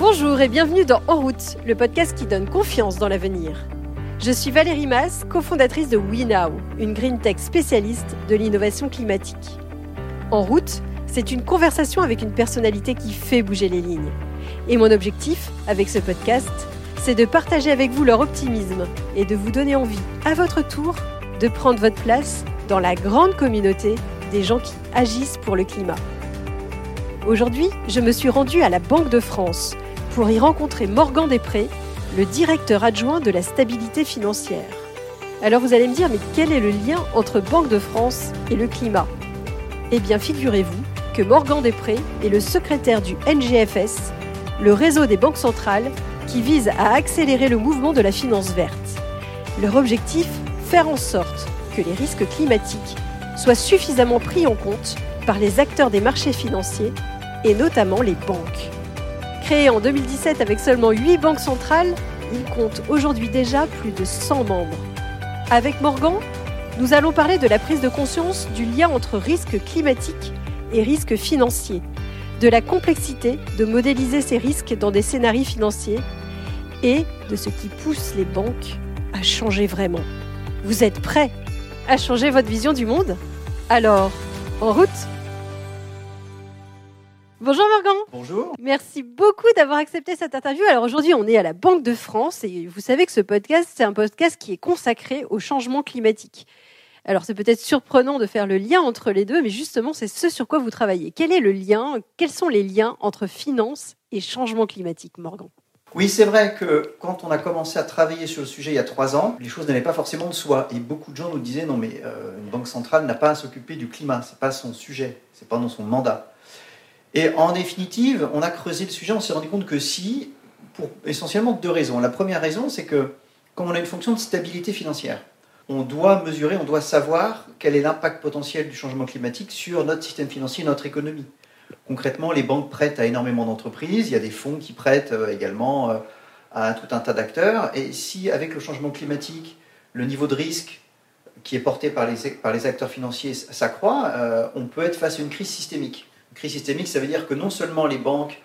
Bonjour et bienvenue dans En route, le podcast qui donne confiance dans l'avenir. Je suis Valérie Mass, cofondatrice de WeNow, une green tech spécialiste de l'innovation climatique. En route, c'est une conversation avec une personnalité qui fait bouger les lignes. Et mon objectif, avec ce podcast, c'est de partager avec vous leur optimisme et de vous donner envie, à votre tour, de prendre votre place dans la grande communauté des gens qui agissent pour le climat. Aujourd'hui, je me suis rendue à la Banque de France pour y rencontrer Morgan Després, le directeur adjoint de la stabilité financière. Alors vous allez me dire, mais quel est le lien entre Banque de France et le climat? Eh bien, figurez-vous que Morgan Després est le secrétaire du NGFS, le réseau des banques centrales qui vise à accélérer le mouvement de la finance verte. Leur objectif Faire en sorte que les risques climatiques soient suffisamment pris en compte par les acteurs des marchés financiers et notamment les banques. Créé en 2017 avec seulement 8 banques centrales, il compte aujourd'hui déjà plus de 100 membres. Avec Morgan, nous allons parler de la prise de conscience du lien entre risques climatiques et risques financiers, de la complexité de modéliser ces risques dans des scénarios financiers et de ce qui pousse les banques à changer vraiment. Vous êtes prêts à changer votre vision du monde? Alors, en route Bonjour Morgan. Bonjour. Merci beaucoup d'avoir accepté cette interview. Alors aujourd'hui, on est à la Banque de France et vous savez que ce podcast, c'est un podcast qui est consacré au changement climatique. Alors c'est peut-être surprenant de faire le lien entre les deux, mais justement, c'est ce sur quoi vous travaillez. Quel est le lien? Quels sont les liens entre finance et changement climatique, Morgan? Oui, c'est vrai que quand on a commencé à travailler sur le sujet il y a trois ans, les choses n'allaient pas forcément de soi. Et beaucoup de gens nous disaient non, mais euh, une banque centrale n'a pas à s'occuper du climat, c'est pas son sujet, c'est pas dans son mandat. Et en définitive, on a creusé le sujet, on s'est rendu compte que si, pour essentiellement deux raisons. La première raison, c'est que comme on a une fonction de stabilité financière, on doit mesurer, on doit savoir quel est l'impact potentiel du changement climatique sur notre système financier, notre économie. Concrètement, les banques prêtent à énormément d'entreprises, il y a des fonds qui prêtent euh, également euh, à tout un tas d'acteurs. Et si, avec le changement climatique, le niveau de risque qui est porté par les, par les acteurs financiers s'accroît, euh, on peut être face à une crise systémique crise systémique, ça veut dire que non seulement les banques,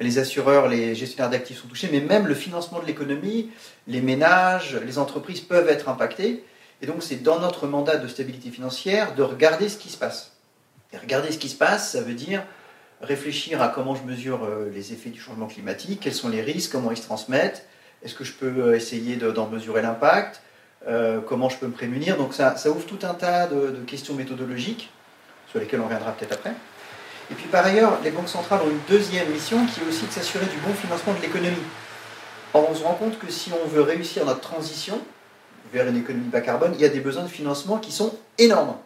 les assureurs, les gestionnaires d'actifs sont touchés, mais même le financement de l'économie, les ménages, les entreprises peuvent être impactés. Et donc c'est dans notre mandat de stabilité financière de regarder ce qui se passe. Et regarder ce qui se passe, ça veut dire réfléchir à comment je mesure euh, les effets du changement climatique, quels sont les risques, comment ils se transmettent, est-ce que je peux euh, essayer d'en mesurer l'impact, euh, comment je peux me prémunir. Donc ça, ouvre tout un tas de questions méthodologiques, sur lesquelles on reviendra peut-être après. Et puis par ailleurs, les banques centrales ont une deuxième mission qui est aussi de s'assurer du bon financement de l'économie. Or, on se rend compte que si on veut réussir notre transition vers une économie bas carbone, il y a des besoins de financement qui sont énormes.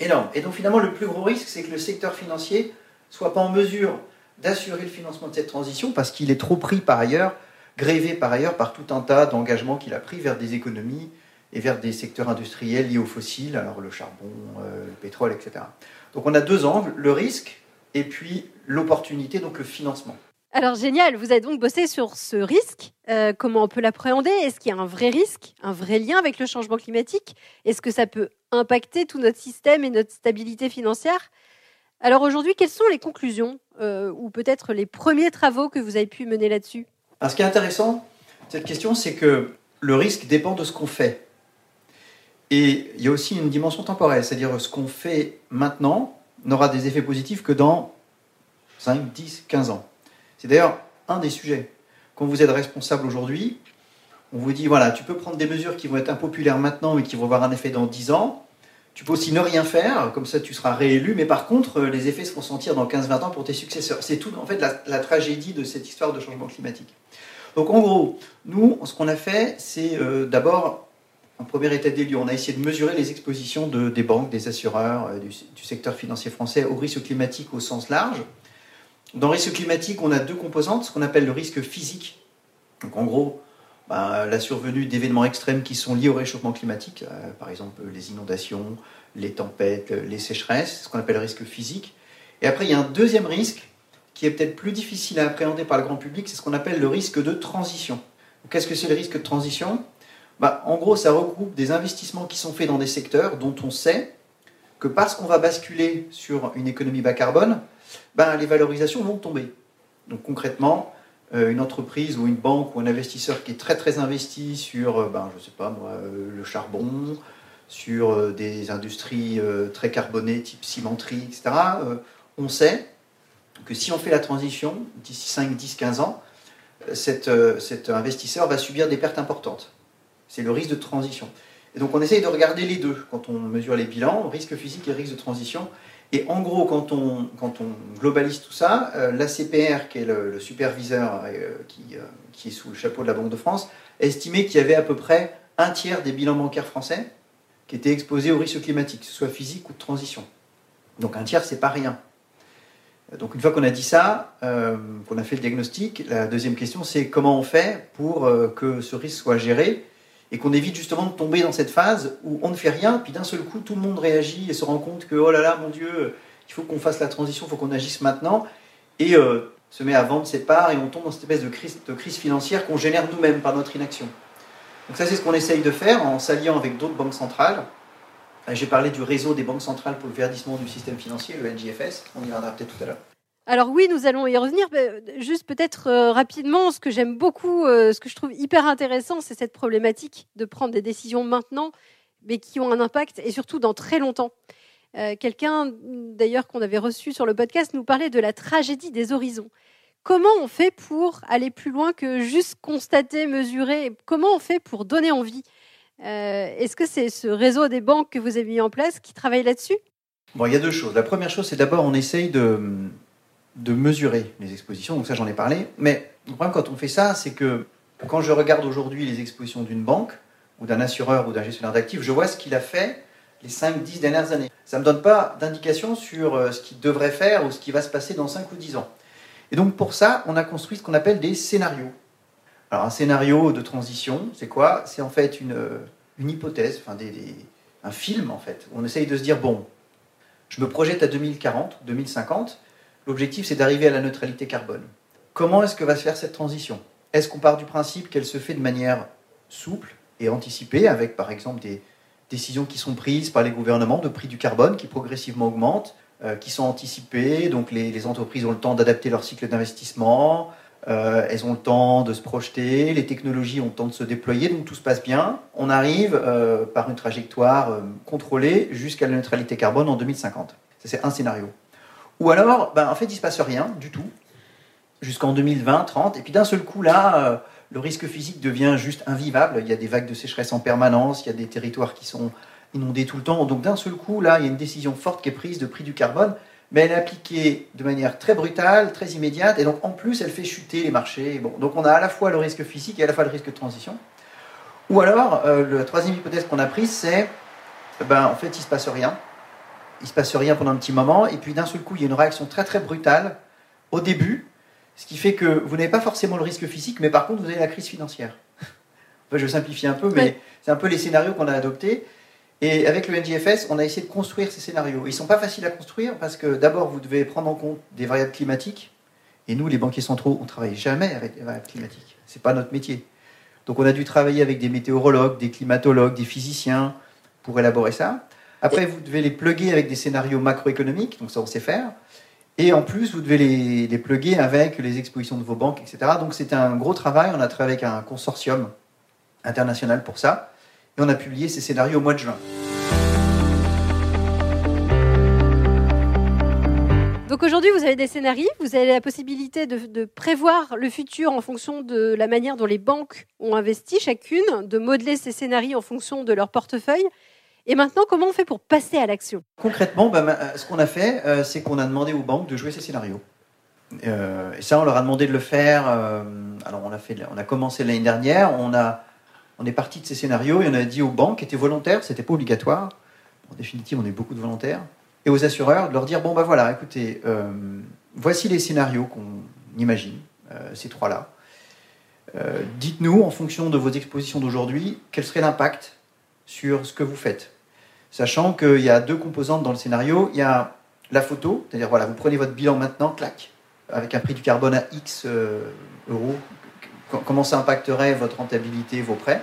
Énormes. Et donc finalement, le plus gros risque, c'est que le secteur financier soit pas en mesure d'assurer le financement de cette transition parce qu'il est trop pris par ailleurs, grévé par ailleurs par tout un tas d'engagements qu'il a pris vers des économies et vers des secteurs industriels liés aux fossiles, alors le charbon, euh, le pétrole, etc. Donc on a deux angles, le risque et puis l'opportunité, donc le financement. Alors génial, vous avez donc bossé sur ce risque. Euh, comment on peut l'appréhender? Est-ce qu'il y a un vrai risque, un vrai lien avec le changement climatique? Est-ce que ça peut impacter tout notre système et notre stabilité financière? Alors aujourd'hui, quelles sont les conclusions euh, ou peut-être les premiers travaux que vous avez pu mener là-dessus? Ce qui est intéressant, cette question, c'est que le risque dépend de ce qu'on fait. Et il y a aussi une dimension temporelle, c'est-à-dire ce qu'on fait maintenant n'aura des effets positifs que dans 5, 10, 15 ans. C'est d'ailleurs un des sujets. Quand vous êtes responsable aujourd'hui, on vous dit, voilà, tu peux prendre des mesures qui vont être impopulaires maintenant mais qui vont avoir un effet dans 10 ans. Tu peux aussi ne rien faire, comme ça tu seras réélu, mais par contre, les effets se font sentir dans 15-20 ans pour tes successeurs. C'est tout, en fait, la, tragédie de cette histoire de changement climatique. Donc, en gros, nous, ce qu'on a fait, c'est euh, d'abord en premier état des lieux, on a essayé de mesurer les expositions de, des banques, des assureurs, euh, du, secteur financier français au risque climatique au sens large. Dans le risque climatique, on a deux composantes, ce qu'on appelle le risque physique. Donc en gros, ben, la survenue d'événements extrêmes qui sont liés au réchauffement climatique, euh, par exemple les inondations, les tempêtes, les sécheresses, ce qu'on appelle le risque physique. Et après, il y a un deuxième risque qui est peut-être plus difficile à appréhender par le grand public, c'est ce qu'on appelle le risque de transition. Qu'est-ce que c'est le risque de transition? Bah, en gros, ça regroupe des investissements qui sont faits dans des secteurs dont on sait que parce qu'on va basculer sur une économie bas carbone, bah, les valorisations vont tomber. Donc concrètement, une entreprise ou une banque ou un investisseur qui est très très investi sur, ben, je sais pas moi, le charbon, sur des industries très carbonées type cimenterie, etc., on sait que si on fait la transition d'ici 5, 10, 15 ans, cet investisseur va subir des pertes importantes. C'est le risque de transition. Et donc on essaye de regarder les deux quand on mesure les bilans, risque physique et risque de transition. Et en gros, quand on, quand on globalise tout ça, euh, l'ACPR, qui est le, superviseur euh, qui, euh, qui, est sous le chapeau de la Banque de France, a estimé qu'il y avait à peu près un tiers des bilans bancaires français qui étaient exposés au risque climatique, que ce soit physique ou de transition. Donc un tiers, c'est pas rien. Donc une fois qu'on a dit ça, qu'on a fait le diagnostic, la deuxième question, c'est comment on fait pour que ce risque soit géré et qu'on évite justement de tomber dans cette phase où on ne fait rien, puis d'un seul coup tout le monde réagit et se rend compte que oh là là mon Dieu, il faut qu'on fasse la transition, il faut qu'on agisse maintenant, et euh, se met à vendre ses parts et on tombe dans cette espèce crise, de crise financière qu'on génère nous-mêmes par notre inaction. Donc ça c'est ce qu'on essaye de faire en s'alliant avec d'autres banques centrales. J'ai parlé du réseau des banques centrales pour le verdissement du système financier, le NGFS, on y reviendra peut-être tout à l'heure. Alors oui, nous allons y revenir. Juste peut-être euh, rapidement, ce que j'aime beaucoup, euh, ce que je trouve hyper intéressant, c'est cette problématique de prendre des décisions maintenant, mais qui ont un impact et surtout dans très longtemps. Euh, quelqu'un, d'ailleurs, qu'on avait reçu sur le podcast, nous parlait de la tragédie des horizons. Comment on fait pour aller plus loin que juste constater, mesurer? Comment on fait pour donner envie? Est-ce que c'est ce réseau des banques que vous avez mis en place qui travaille là-dessus? Bon, il y a deux choses. La première chose, c'est d'abord, on essaye de, de mesurer les expositions, donc ça j'en ai parlé. Mais le problème quand on fait ça, c'est que quand je regarde aujourd'hui les expositions d'une banque, ou d'un assureur, ou d'un gestionnaire d'actifs, je vois ce qu'il a fait les 5-10 dernières années. Ça ne me donne pas d'indication sur euh, ce qu'il devrait faire ou ce qui va se passer dans 5 ou 10 ans. Et donc pour ça, on a construit ce qu'on appelle des scénarios. Alors un scénario de transition, c'est quoi? C'est en fait une, euh, hypothèse, enfin un film en fait. On essaye de se dire, bon, je me projette à 2040, 2050, L'objectif, c'est d'arriver à la neutralité carbone. Comment est-ce que va se faire cette transition? Est-ce qu'on part du principe qu'elle se fait de manière souple et anticipée, avec par exemple des décisions qui sont prises par les gouvernements de prix du carbone qui progressivement augmentent, euh, qui sont anticipées, donc les, entreprises ont le temps d'adapter leur cycle d'investissement, euh, elles ont le temps de se projeter, les technologies ont le temps de se déployer, donc tout se passe bien. On arrive euh, par une trajectoire contrôlée jusqu'à la neutralité carbone en 2050. Ça, c'est un scénario. Ou alors, ben, en fait, il ne se passe rien du tout, jusqu'en 2020, 30, et puis d'un seul coup, là, euh, le risque physique devient juste invivable. Il y a des vagues de sécheresse en permanence, il y a des territoires qui sont inondés tout le temps. Donc d'un seul coup, là, il y a une décision forte qui est prise de prix du carbone, mais elle est appliquée de manière très brutale, très immédiate, et donc en plus, elle fait chuter les marchés. Bon, donc on a à la fois le risque physique et à la fois le risque de transition. Ou alors, euh, la troisième hypothèse qu'on a prise, c'est, ben, en fait, il ne se passe rien il se passe rien pendant un petit moment, et puis d'un seul coup, il y a une réaction très très brutale au début, ce qui fait que vous n'avez pas forcément le risque physique, mais par contre, vous avez la crise financière. je simplifie un peu, mais c'est un peu les scénarios qu'on a adoptés. Et avec le NGFS, on a essayé de construire ces scénarios. Ils ne sont pas faciles à construire parce que d'abord, vous devez prendre en compte des variables climatiques. Et nous, les banquiers centraux, on ne travaille jamais avec des variables climatiques. Ce n'est pas notre métier. Donc on a dû travailler avec des météorologues, des climatologues, des physiciens pour élaborer ça. Après, vous devez les plugger avec des scénarios macroéconomiques, donc ça on sait faire. Et en plus, vous devez les, les plugger avec les expositions de vos banques, etc. Donc c'était un gros travail. On a travaillé avec un consortium international pour ça. Et on a publié ces scénarios au mois de juin. Donc aujourd'hui, vous avez des scénarios, vous avez la possibilité de, de, prévoir le futur en fonction de la manière dont les banques ont investi chacune, de modeler ces scénarios en fonction de leur portefeuille et maintenant, comment on fait pour passer à l'action? Concrètement, bah, ce qu'on a fait, euh, c'est qu'on a demandé aux banques de jouer ces scénarios. Euh, et ça, on leur a demandé de le faire. Euh, alors, on a, commencé l'année dernière. On, a, on est parti de ces scénarios et on a dit aux banques, qui étaient volontaires, c'était pas obligatoire. En définitive, on est beaucoup de volontaires. Et aux assureurs, de leur dire bon, bah voilà, écoutez, voici les scénarios qu'on imagine, ces trois-là. Dites-nous, en fonction de vos expositions d'aujourd'hui, quel serait l'impact sur ce que vous faites sachant qu'il y a deux composantes dans le scénario. Il y a la photo, c'est-à-dire voilà, vous prenez votre bilan maintenant, clac, avec un prix du carbone à X euh, euros, comment ça impacterait votre rentabilité, vos prêts?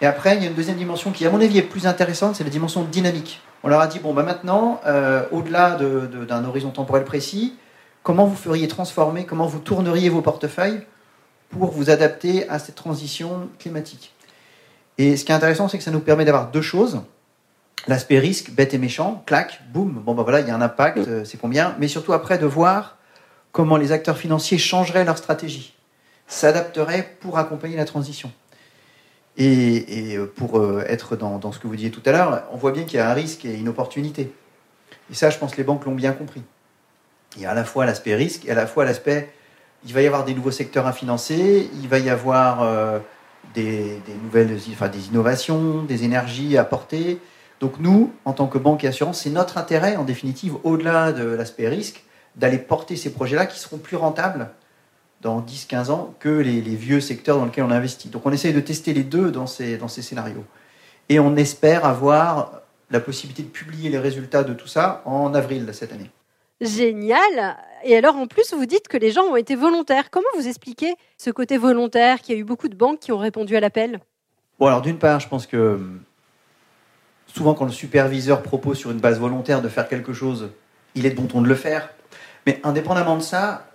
Et après, il y a une deuxième dimension qui, à mon avis, est plus intéressante, c'est la dimension dynamique. On leur a dit, bon, bah maintenant, euh, au-delà d'un horizon temporel précis, comment vous feriez transformer, comment vous tourneriez vos portefeuilles pour vous adapter à cette transition climatique? Et ce qui est intéressant, c'est que ça nous permet d'avoir deux choses. L'aspect risque, bête et méchant, clac, boum, bon ben voilà, il y a un impact, euh, c'est combien, mais surtout après de voir comment les acteurs financiers changeraient leur stratégie, s'adapteraient pour accompagner la transition. Et, euh, pour euh, être dans, dans, ce que vous disiez tout à l'heure, on voit bien qu'il y a un risque et une opportunité. Et ça, je pense que les banques l'ont bien compris. Il y a à la fois l'aspect risque et à la fois l'aspect, il va y avoir des nouveaux secteurs à financer, il va y avoir euh, des, des, nouvelles, enfin des innovations, des énergies à apporter. Donc nous, en tant que banque et assurance, c'est notre intérêt, en définitive, au-delà de l'aspect risque, d'aller porter ces projets-là qui seront plus rentables dans 10-15 ans que les, les, vieux secteurs dans lesquels on investit. Donc on essaye de tester les deux dans ces, dans ces scénarios. Et on espère avoir la possibilité de publier les résultats de tout ça en avril de cette année. Génial Et alors en plus, vous dites que les gens ont été volontaires. Comment vous expliquez ce côté volontaire, qu'il y a eu beaucoup de banques qui ont répondu à l'appel? Bon alors d'une part, je pense que souvent quand le superviseur propose sur une base volontaire de faire quelque chose, il est de bon ton de le faire. Mais indépendamment de ça,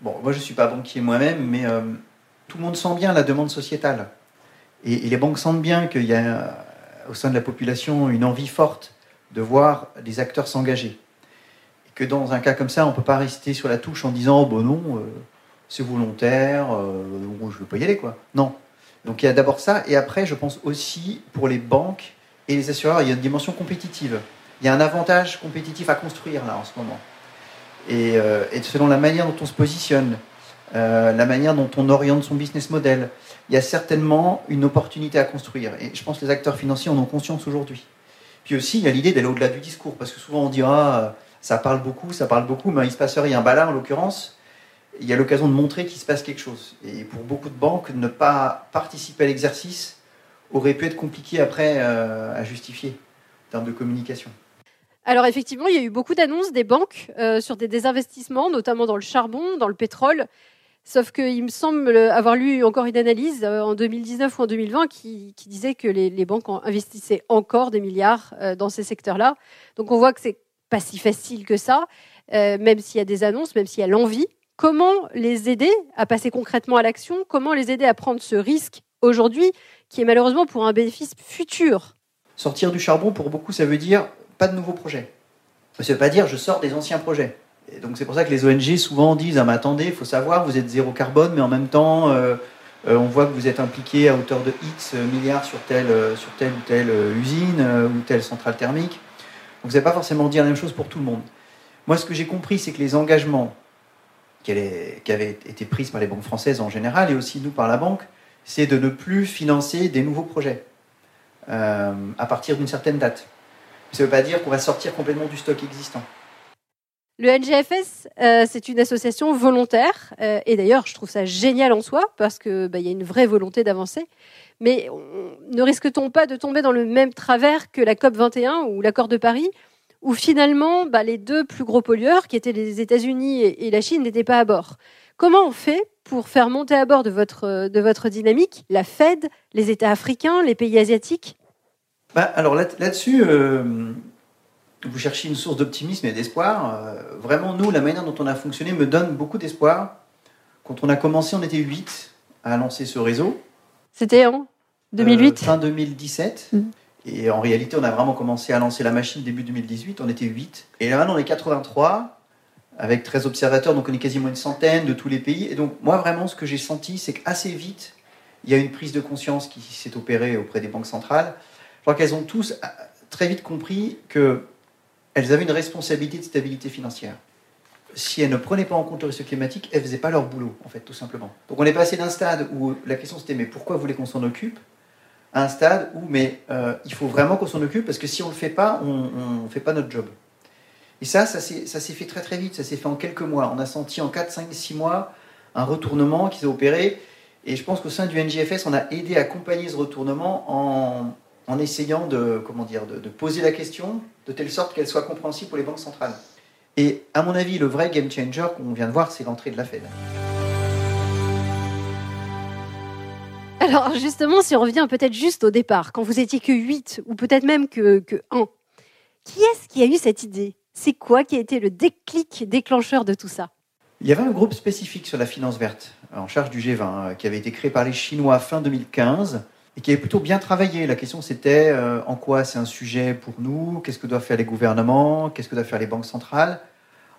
bon, moi je ne suis pas banquier moi-même, mais euh, tout le monde sent bien la demande sociétale. Et, les banques sentent bien qu'il y a au sein de la population une envie forte de voir des acteurs s'engager. Et que dans un cas comme ça, on ne peut pas rester sur la touche en disant oh, bon non, euh, c'est volontaire, euh, je ne veux pas y aller. quoi. Non. Donc il y a d'abord ça, et après, je pense aussi pour les banques et les assureurs, il y a une dimension compétitive. Il y a un avantage compétitif à construire là en ce moment. Et, euh, selon la manière dont on se positionne, euh, la manière dont on oriente son business model, il y a certainement une opportunité à construire. Et je pense que les acteurs financiers en ont conscience aujourd'hui. Puis aussi, il y a l'idée d'aller au-delà du discours, parce que souvent on dira, ah, ça parle beaucoup, ça parle beaucoup, mais il se passe rien. Bah en l'occurrence, il y a l'occasion de montrer qu'il se passe quelque chose. Et pour beaucoup de banques, ne pas participer à l'exercice aurait pu être compliqué après euh, à justifier en termes de communication. Alors effectivement, il y a eu beaucoup d'annonces des banques euh, sur des désinvestissements, notamment dans le charbon, dans le pétrole. Sauf qu'il me semble avoir lu encore une analyse euh, en 2019 ou en 2020 qui, disait que les, les, banques investissaient encore des milliards dans ces secteurs-là. Donc on voit que c'est pas si facile que ça, même s'il y a des annonces, même s'il y a l'envie. Comment les aider à passer concrètement à l'action? Comment les aider à prendre ce risque aujourd'hui, qui est malheureusement pour un bénéfice futur Sortir du charbon, pour beaucoup, ça veut dire pas de nouveaux projets. Ça ne veut pas dire je sors des anciens projets. Et donc c'est pour ça que les ONG souvent disent ah mais attendez, il faut savoir, vous êtes zéro carbone, mais en même temps, euh, euh, on voit que vous êtes impliqué à hauteur de X milliards sur telle, euh, sur telle ou telle usine ou telle centrale thermique. Donc ne veut pas forcément dire la même chose pour tout le monde. Moi, ce que j'ai compris, c'est que les engagements qui avaient été pris par les banques françaises en général et aussi nous par la banque, c'est de ne plus financer des nouveaux projets à partir d'une certaine date. Ça ne veut pas dire qu'on va sortir complètement du stock existant. Le NGFS, euh, c'est une association volontaire, euh, et d'ailleurs, je trouve ça génial en soi, parce qu'il bah, y a une vraie volonté d'avancer. Mais ne risque-t-on pas de tomber dans le même travers que la COP 21 ou l'accord de Paris, où finalement, bah, les deux plus gros pollueurs, qui étaient les États-Unis et, et la Chine, n'étaient pas à bord? Comment on fait pour faire monter à bord de votre, de votre dynamique la Fed, les États africains, les pays asiatiques? Bah, Alors là, là-dessus, euh, vous cherchez une source d'optimisme et d'espoir. Euh, vraiment, nous, la manière dont on a fonctionné me donne beaucoup d'espoir. Quand on a commencé, on était 8 à lancer ce réseau. C'était en 2008 euh, Fin 2017. Mmh. Et en réalité, on a vraiment commencé à lancer la machine début 2018. On était 8. Et là, maintenant, on est 83 avec 13 observateurs, donc on est quasiment une centaine de tous les pays. Et donc, moi, vraiment, ce que j'ai senti, c'est qu'assez vite, il y a une prise de conscience qui s'est opérée auprès des banques centrales. Je crois qu'elles ont tous euh, très vite compris que elles avaient une responsabilité de stabilité financière. Si elles ne prenaient pas en compte le risque climatique, elles ne faisaient pas leur boulot, en fait, tout simplement. Donc on est passé d'un stade où la question c'était mais pourquoi vous voulez qu'on s'en occupe à un stade où mais euh, il faut vraiment qu'on s'en occupe parce que si on ne le fait pas, on ne fait pas notre job. Et ça, ça s'est fait très très vite, ça s'est fait en quelques mois. On a senti en 4, 5, 6 mois un retournement qui s'est opéré. Et je pense qu'au sein du NGFS, on a aidé à accompagner ce retournement en, en essayant de, comment dire, de, poser la question de telle sorte qu'elle soit compréhensible pour les banques centrales. Et à mon avis, le vrai game changer qu'on vient de voir, c'est l'entrée de la Fed. Alors justement, si on revient peut-être juste au départ, quand vous étiez que 8 ou peut-être même que, que 1, qui est-ce qui a eu cette idée? C'est quoi qui a été le déclic déclencheur de tout ça? Il y avait un groupe spécifique sur la finance verte en charge du G20 euh, qui avait été créé par les Chinois fin 2015 et qui avait plutôt bien travaillé. La question c'était euh, en quoi c'est un sujet pour nous, qu'est-ce que doivent faire les gouvernements, qu'est-ce que doivent faire les banques centrales?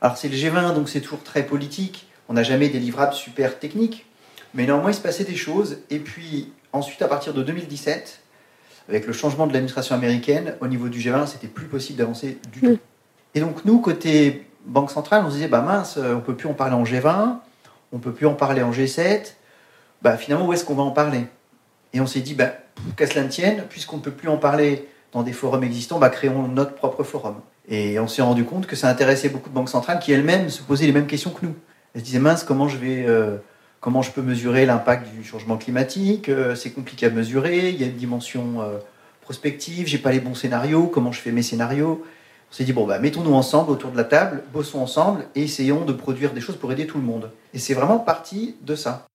Alors c'est le G20 donc c'est toujours très politique, on n'a jamais des livrables super techniques, mais néanmoins il se passait des choses. Et puis ensuite à partir de 2017 avec le changement de l'administration américaine, au niveau du G20, c'était plus possible d'avancer du tout. Et donc nous, côté Banque centrale, on se disait, bah mince, on peut plus en parler en G20, on peut plus en parler en G7. Bah finalement, où est-ce qu'on va en parler? Et on s'est dit, bah, qu'à cela ne tienne, puisqu'on ne peut plus en parler dans des forums existants, bah, créons notre propre forum. Et on s'est rendu compte que ça intéressait beaucoup de banques centrales qui elles-mêmes se posaient les mêmes questions que nous. Elles se disaient, mince, comment je vais... Euh, comment je peux mesurer l'impact du changement climatique? Euh, C'est compliqué à mesurer, il y a une dimension euh, prospective, j'ai pas les bons scénarios, comment je fais mes scénarios? S'est dit, bon, bah, mettons-nous ensemble autour de la table, bossons ensemble et essayons de produire des choses pour aider tout le monde. Et c'est vraiment parti de ça.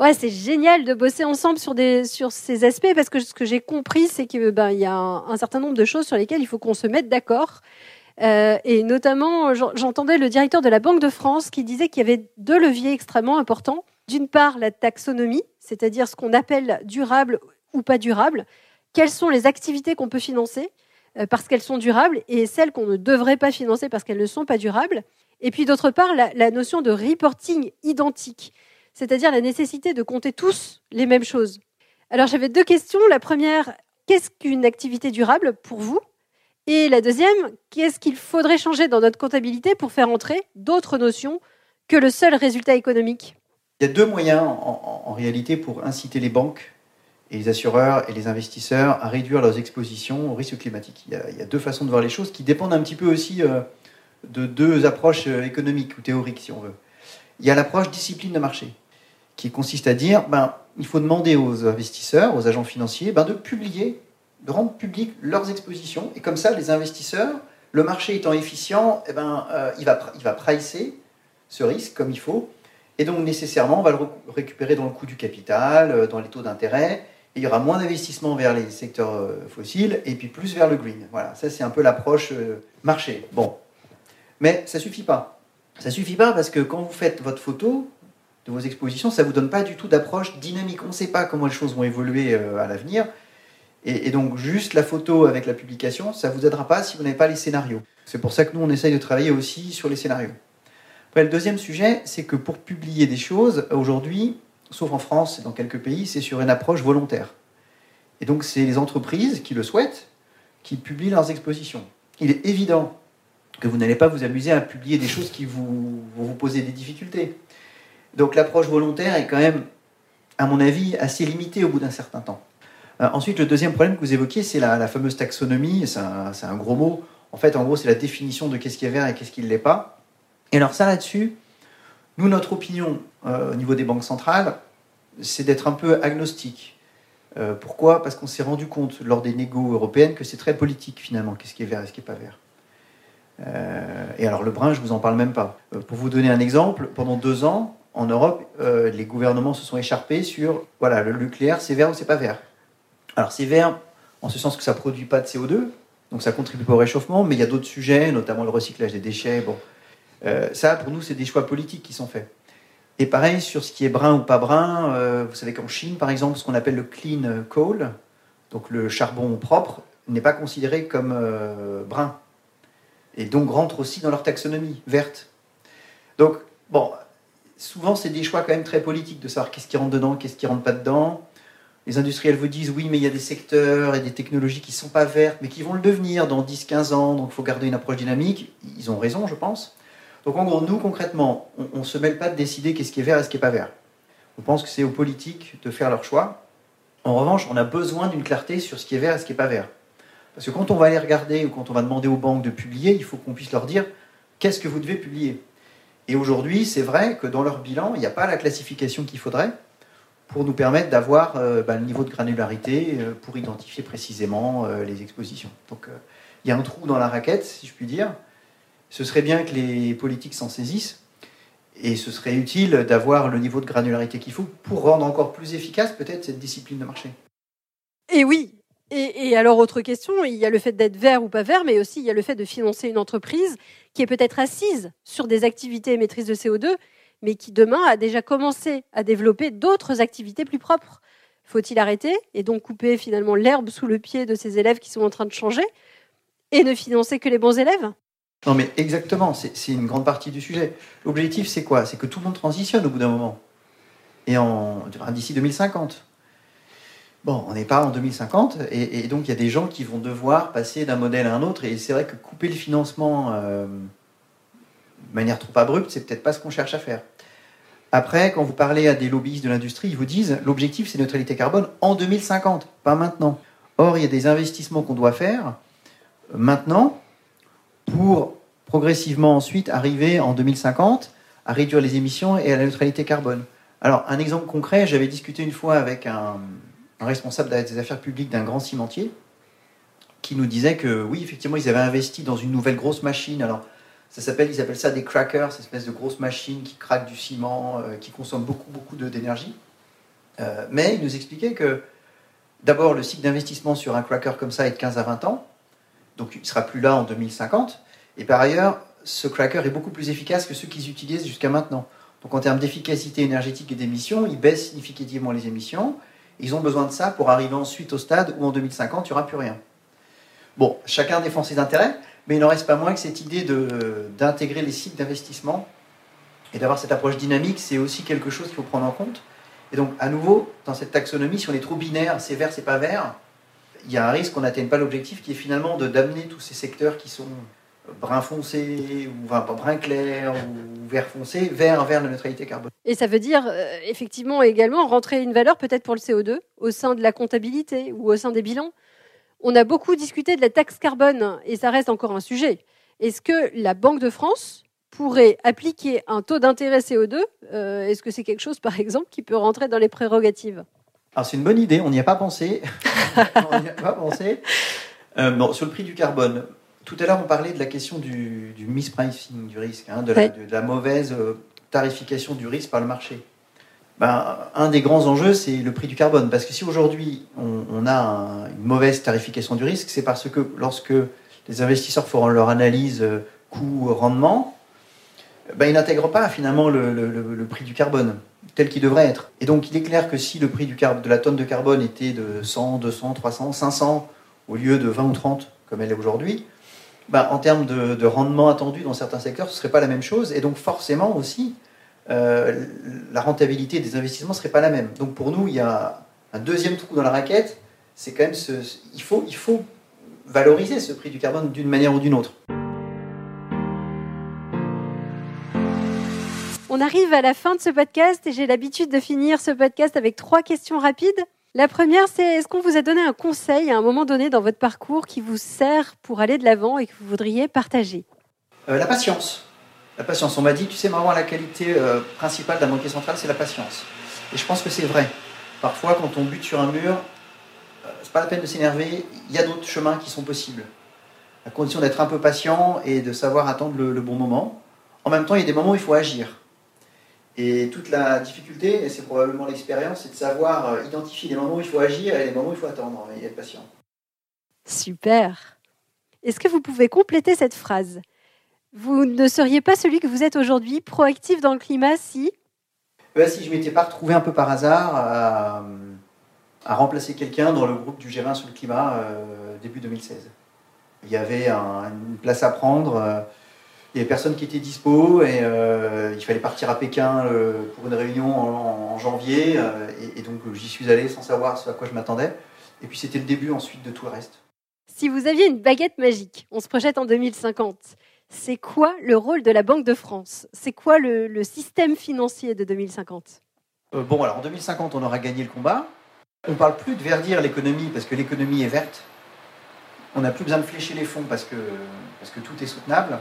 Ouais, c'est génial de bosser ensemble sur, des, sur ces aspects parce que ce que j'ai compris, c'est qu'il ben, y a un, certain nombre de choses sur lesquelles il faut qu'on se mette d'accord. Euh, et notamment, j'entendais le directeur de la Banque de France qui disait qu'il y avait deux leviers extrêmement importants. D'une part, la taxonomie, c'est-à-dire ce qu'on appelle durable ou pas durable. Quelles sont les activités qu'on peut financer? Parce qu'elles sont durables et celles qu'on ne devrait pas financer parce qu'elles ne sont pas durables. Et puis d'autre part, la, notion de reporting identique, c'est-à-dire la nécessité de compter tous les mêmes choses. Alors j'avais deux questions. La première, qu'est-ce qu'une activité durable pour vous? Et la deuxième, qu'est-ce qu'il faudrait changer dans notre comptabilité pour faire entrer d'autres notions que le seul résultat économique? Il y a deux moyens en réalité pour inciter les banques et les assureurs et les investisseurs à réduire leurs expositions au risque climatique. Il y, a, deux façons de voir les choses qui dépendent un petit peu aussi euh, de deux approches euh, économiques ou théoriques, si on veut. Il y a l'approche discipline de marché, qui consiste à dire ben, il faut demander aux investisseurs, aux agents financiers, ben, de publier, de rendre public leurs expositions. Et comme ça, les investisseurs, le marché étant efficient, eh ben, euh, il, va, il va pricer ce risque comme il faut. Et donc, nécessairement, on va le récupérer dans le coût du capital, dans les taux d'intérêt, il y aura moins d'investissement vers les secteurs euh, fossiles et puis plus vers le green. Voilà, ça c'est un peu l'approche euh, marché. Bon, mais ça suffit pas. Ça suffit pas parce que quand vous faites votre photo de vos expositions, ça vous donne pas du tout d'approche dynamique. On ne sait pas comment les choses vont évoluer euh, à l'avenir. Et, donc juste la photo avec la publication, ça vous aidera pas si vous n'avez pas les scénarios. C'est pour ça que nous on essaye de travailler aussi sur les scénarios. Après le deuxième sujet, c'est que pour publier des choses aujourd'hui, sauf en France et dans quelques pays, c'est sur une approche volontaire. Et donc, c'est les entreprises qui le souhaitent qui publient leurs expositions. Il est évident que vous n'allez pas vous amuser à publier des choses qui vous, vont vous poser des difficultés. Donc, l'approche volontaire est quand même, à mon avis, assez limitée au bout d'un certain temps. Euh, ensuite, le deuxième problème que vous évoquiez, c'est la, fameuse taxonomie. C'est un, un, gros mot. En fait, en gros, c'est la définition de qu'est-ce qui est vert et qu'est-ce qui ne l'est pas. Et alors, ça là-dessus, nous, notre opinion euh, au niveau des banques centrales, c'est d'être un peu agnostique. Euh, pourquoi? Parce qu'on s'est rendu compte lors des négos européennes que c'est très politique finalement, qu'est-ce qui est vert et ce qui n'est pas vert. Euh, et alors le brun, je ne vous en parle même pas. pour vous donner un exemple, pendant deux ans, en Europe, les gouvernements se sont écharpés sur, voilà, le nucléaire, c'est vert ou c'est pas vert. Alors c'est vert en ce sens que ça ne produit pas de CO2, donc ça contribue pas au réchauffement, mais il y a d'autres sujets, notamment le recyclage des déchets. Bon, euh, ça, pour nous, c'est des choix politiques qui sont faits. Et pareil, sur ce qui est brun ou pas brun, euh, vous savez qu'en Chine, par exemple, ce qu'on appelle le clean coal, donc le charbon propre, n'est pas considéré comme euh, brun. Et donc rentre aussi dans leur taxonomie verte. Donc, bon, souvent, c'est des choix quand même très politiques de savoir qu'est-ce qui rentre dedans, qu'est-ce qui rentre pas dedans. Les industriels vous disent oui, mais il y a des secteurs et des technologies qui ne sont pas vertes, mais qui vont le devenir dans 10-15 ans, donc il faut garder une approche dynamique. Ils ont raison, je pense. Donc en gros, nous concrètement, on ne se mêle pas de décider qu'est-ce qui est vert et ce qui n'est pas vert. On pense que c'est aux politiques de faire leur choix. En revanche, on a besoin d'une clarté sur ce qui est vert et ce qui n'est pas vert. Parce que quand on va aller regarder ou quand on va demander aux banques de publier, il faut qu'on puisse leur dire qu'est-ce que vous devez publier? Et aujourd'hui, c'est vrai que dans leur bilan, il n'y a pas la classification qu'il faudrait pour nous permettre d'avoir euh, bah, le niveau de granularité euh, pour identifier précisément euh, les expositions. Donc il y a un trou dans la raquette, si je puis dire. Ce serait bien que les politiques s'en saisissent et ce serait utile d'avoir le niveau de granularité qu'il faut pour rendre encore plus efficace peut-être cette discipline de marché. Et oui, et, alors, autre question, il y a le fait d'être vert ou pas vert, mais aussi il y a le fait de financer une entreprise qui est peut-être assise sur des activités émettrices de CO2, mais qui demain a déjà commencé à développer d'autres activités plus propres. Faut-il arrêter et donc couper finalement l'herbe sous le pied de ces élèves qui sont en train de changer et ne financer que les bons élèves? Non mais exactement, c'est une grande partie du sujet. L'objectif c'est quoi? C'est que tout le monde transitionne au bout d'un moment. Et d'ici 2050. Bon, on n'est pas en 2050, et, donc il y a des gens qui vont devoir passer d'un modèle à un autre, et c'est vrai que couper le financement euh, de manière trop abrupte, c'est peut-être pas ce qu'on cherche à faire. Après, quand vous parlez à des lobbyistes de l'industrie, ils vous disent l'objectif c'est neutralité carbone en 2050, pas maintenant. Or, il y a des investissements qu'on doit faire euh, maintenant pour progressivement ensuite arriver en 2050 à réduire les émissions et à la neutralité carbone. Alors, un exemple concret, j'avais discuté une fois avec un, responsable des affaires publiques d'un grand cimentier qui nous disait que oui, effectivement, ils avaient investi dans une nouvelle grosse machine. Alors, ça s'appelle, ils appellent ça des crackers, cette espèce de grosse machine qui craque du ciment, euh, qui consomme beaucoup, beaucoup d'énergie. Euh, mais il nous expliquait que d'abord, le cycle d'investissement sur un cracker comme ça est de 15 à 20 ans, donc il ne sera plus là en 2050. Et par ailleurs, ce cracker est beaucoup plus efficace que ceux qu'ils utilisent jusqu'à maintenant. Donc en termes d'efficacité énergétique et d'émissions, il baisse significativement les émissions. Ils ont besoin de ça pour arriver ensuite au stade où en 2050, il n'y aura plus rien. Bon, chacun défend ses intérêts, mais il n'en reste pas moins que cette idée d'intégrer les cycles d'investissement et d'avoir cette approche dynamique, c'est aussi quelque chose qu'il faut prendre en compte. Et donc, à nouveau, dans cette taxonomie, si on est trop binaire, c'est vert, c'est pas vert, il y a un risque qu'on n'atteigne pas l'objectif qui est finalement d'amener tous ces secteurs qui sont brun foncé, ou brun clair, ou vert foncé, vers, vers la neutralité carbone. Et ça veut dire euh, effectivement également rentrer une valeur peut-être pour le CO2 au sein de la comptabilité ou au sein des bilans. On a beaucoup discuté de la taxe carbone et ça reste encore un sujet. Est-ce que la Banque de France pourrait appliquer un taux d'intérêt CO2 euh, Est-ce que c'est quelque chose, par exemple, qui peut rentrer dans les prérogatives? Alors c'est une bonne idée, on n'y a pas pensé. on n'y a pas pensé. Euh, bon, sur le prix du carbone, tout à l'heure, on parlait de la question du, mispricing du risque, hein, de, la, mauvaise euh, tarification du risque par le marché. Ben, un des grands enjeux, c'est le prix du carbone. Parce que si aujourd'hui, on, a une mauvaise tarification du risque, c'est parce que lorsque les investisseurs feront leur analyse euh, coût-rendement, ben, ils n'intègrent pas finalement le, prix du carbone tel qu'il devrait être. Et donc, il est clair que si le prix de la tonne de carbone était de 100, 200, 300, 500 au lieu de 20 ou 30 comme elle est aujourd'hui, bah, en termes de, rendement attendu dans certains secteurs, ce ne serait pas la même chose. Et donc forcément aussi, euh, la rentabilité des investissements ne serait pas la même. Donc pour nous, il y a un deuxième trou dans la raquette. C'est quand même ce, il, il faut valoriser ce prix du carbone d'une manière ou d'une autre. On arrive à la fin de ce podcast et j'ai l'habitude de finir ce podcast avec trois questions rapides. La première, c'est est-ce qu'on vous a donné un conseil à un moment donné dans votre parcours qui vous sert pour aller de l'avant et que vous voudriez partager euh, La patience. La patience. On m'a dit, tu sais, vraiment, la qualité euh, principale d'un banquier central, c'est la patience. Et je pense que c'est vrai. Parfois, quand on bute sur un mur, euh, c'est pas la peine de s'énerver. Il y a d'autres chemins qui sont possibles. À condition d'être un peu patient et de savoir attendre le bon moment. En même temps, il y a des moments où il faut agir. Et toute la difficulté, et c'est probablement l'expérience, c'est de savoir euh, identifier les moments où il faut agir et les moments où il faut attendre et être patient. Super. Est-ce que vous pouvez compléter cette phrase? Vous ne seriez pas celui que vous êtes aujourd'hui, proactif dans le climat, si? Ben, Si je m'étais pas retrouvé un peu par hasard à, remplacer quelqu'un dans le groupe du G20 sur le climat euh, début 2016. Il y avait une place à prendre. Euh, il n'y avait personne qui était dispo et euh, il fallait partir à Pékin euh, pour une réunion en, janvier. Euh, et, donc j'y suis allé sans savoir ce à quoi je m'attendais. Et puis c'était le début ensuite de tout le reste. Si vous aviez une baguette magique, on se projette en 2050, c'est quoi le rôle de la Banque de France? C'est quoi le, système financier de 2050 Bon, alors en 2050, on aura gagné le combat. On ne parle plus de verdir l'économie parce que l'économie est verte. On n'a plus besoin de flécher les fonds parce que, parce que tout est soutenable.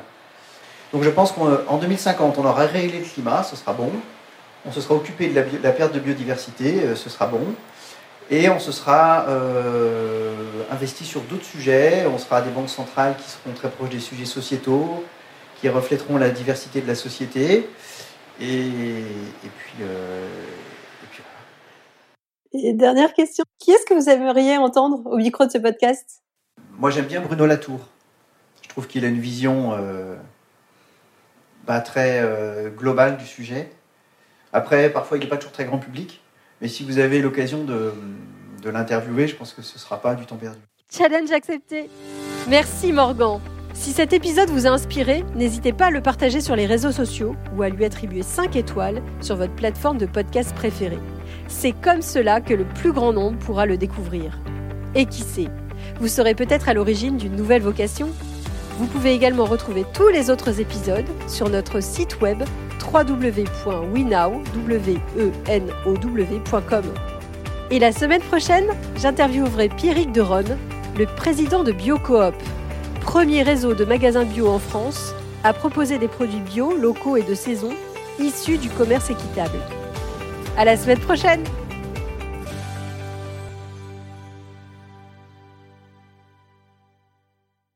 Donc je pense qu'en 2050, on aura réglé le climat, ce sera bon. On se sera occupé de la, perte de biodiversité, euh, ce sera bon. Et on se sera euh, investi sur d'autres sujets. On sera des banques centrales qui seront très proches des sujets sociétaux, qui reflèteront la diversité de la société. Et, puis, euh, et puis voilà. Et dernière question. Qui est-ce que vous aimeriez entendre au micro de ce podcast? Moi, j'aime bien Bruno Latour. Je trouve qu'il a une vision pas très euh, global du sujet. Après, parfois, il n'est pas toujours très grand public, mais si vous avez l'occasion de, de l'interviewer, je pense que ce ne sera pas du temps perdu. Challenge accepté. Merci Morgan. Si cet épisode vous a inspiré, n'hésitez pas à le partager sur les réseaux sociaux ou à lui attribuer 5 étoiles sur votre plateforme de podcast préférée. C'est comme cela que le plus grand nombre pourra le découvrir. Et qui sait, vous serez peut-être à l'origine d'une nouvelle vocation Vous pouvez également retrouver tous les autres épisodes sur notre site web www.wenow.com. Et la semaine prochaine, j'interviewerai Pierrick Deronne, le président de BioCoop, premier réseau de magasins bio en France, à proposer des produits bio, locaux et de saison issus du commerce équitable. À la semaine prochaine!